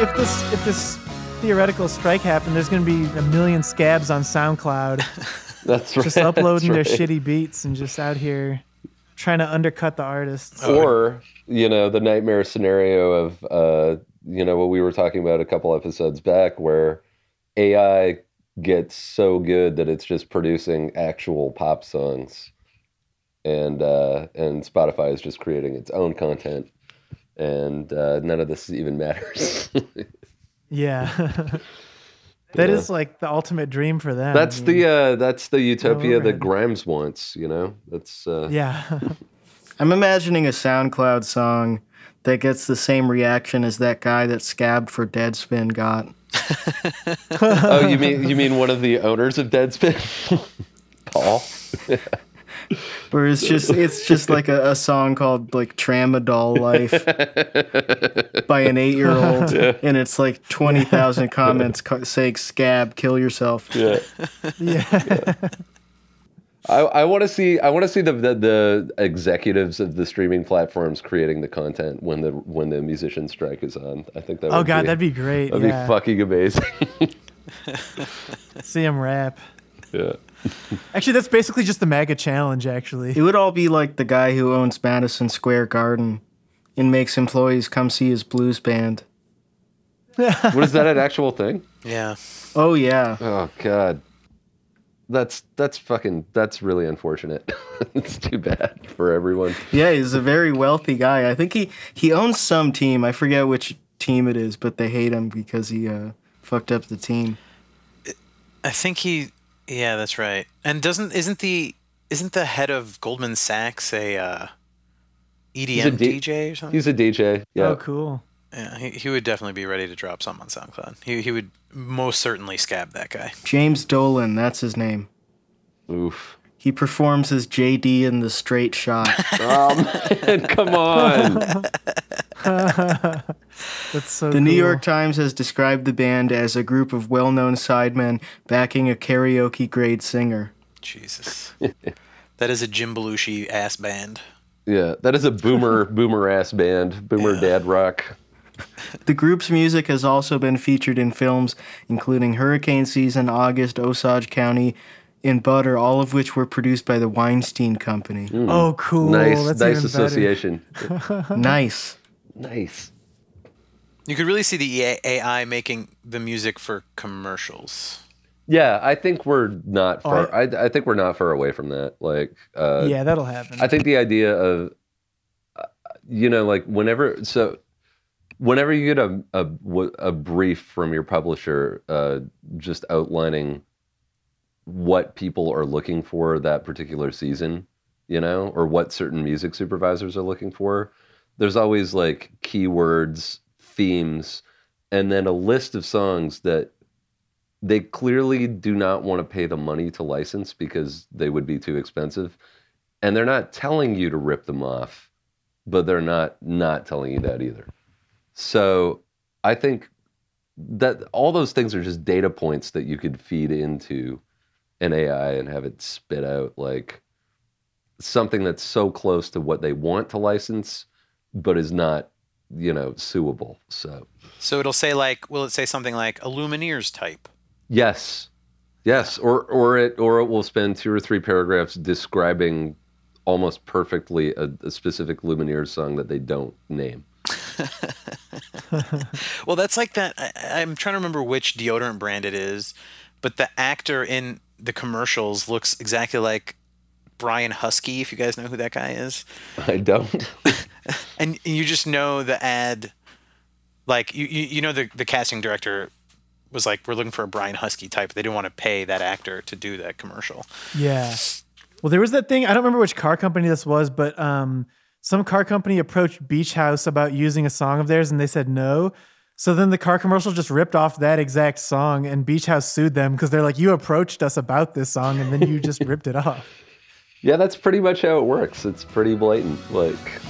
if this if this theoretical strike happened, there's going to be a million scabs on SoundCloud That's right. just uploading their shitty beats and just out here trying to undercut the artists. Or you know the nightmare scenario of uh, you know what we were talking about a couple episodes back, where AI gets so good that it's just producing actual pop songs, and uh, and Spotify is just creating its own content, and uh, none of this even matters. Yeah. that is Yeah. like the ultimate dream for them. that's I mean, the uh, that's the utopia that overhead. Grimes wants. You know, that's uh, Yeah. I'm imagining a SoundCloud song that gets the same reaction as that guy that scabbed for Deadspin got. oh, you mean you mean one of the owners of Deadspin, Paul? Where it's just it's just like a, a song called like Tramadol Life by an eight year old, and it's like twenty thousand comments ca- saying "scab, kill yourself." Yeah. yeah. I, I want to see I want to see the, the the executives of the streaming platforms creating the content when the when the musician strike is on. I think that. Oh would god, be, that'd be great. that'd yeah. be fucking amazing. See him rap. yeah. Actually, that's basically just the MAGA challenge. Actually, It would all be like the guy who owns Madison Square Garden and makes employees come see his blues band. What is that an actual thing? Yeah. Oh yeah, Oh god. That's that's fucking that's really unfortunate. it's too bad for everyone. yeah, he's a very wealthy guy. I think he he owns some team. I forget which team it is, but they hate him because he uh, fucked up the team. I think he. Yeah, that's right. And doesn't isn't the isn't the head of Goldman Sachs a uh, EDM a D- DJ or something? He's a DJ. Yeah. oh cool. yeah, he, he would definitely be ready to drop something on SoundCloud. He he would most certainly scab that guy. James Dolan, that's his name. Oof. He performs as JD in the Straight Shot. Oh man, come on. That's so. The New. York Times has described the band as a group of well-known sidemen backing a karaoke grade singer. Jesus. that is a Jim Belushi ass band. Yeah, that is a boomer boomer ass band, boomer dad rock. The group's music has also been featured in films including Hurricane Season, August, Osage County, and Butter, all of which were produced by the Weinstein Company. Hmm. Oh cool. nice, That's nice even association. Nice. Nice. You could really see the EA AI making the music for commercials. Yeah, I think we're not Oh, far. I, I think we're not far away from that. Like, uh, Yeah, that'll happen. I think the idea of, uh, you know, like whenever so, whenever you get a a brief from your publisher, uh, just outlining what people are looking for that particular season, you know, or what certain music supervisors are looking for. There's always like keywords, themes, and then a list of songs that they clearly do not want to pay the money to license because they would be too expensive. And they're not telling you to rip them off, but they're not not telling you that either. So I think that all those things are just data points that you could feed into an AI and have it spit out like something that's so close to what they want to license, but is not, you know, suable. So So it'll say like, will it say something like a Lumineers type? Yes, yes, or or it or it will spend two or three paragraphs describing almost perfectly a, a specific Lumineers song that they don't name. Well, that's like that. I, I'm trying to remember which deodorant brand it is, but the actor in the commercials looks exactly like Brian Huskey. If you guys know who that guy is, I don't. and you just know the ad, like you you, you know the the casting director was like, we're looking for a Brian Huskey type. They didn't want to pay that actor to do that commercial. Yeah. Well, there was that thing. I don't remember which car company this was, but um, some car company approached Beach House about using a song of theirs, and they said no. So then the car commercial just ripped off that exact song, and Beach House sued them because they're like, "You approached us about this song, and then you just ripped it off." yeah, that's pretty much how it works. It's pretty blatant. Like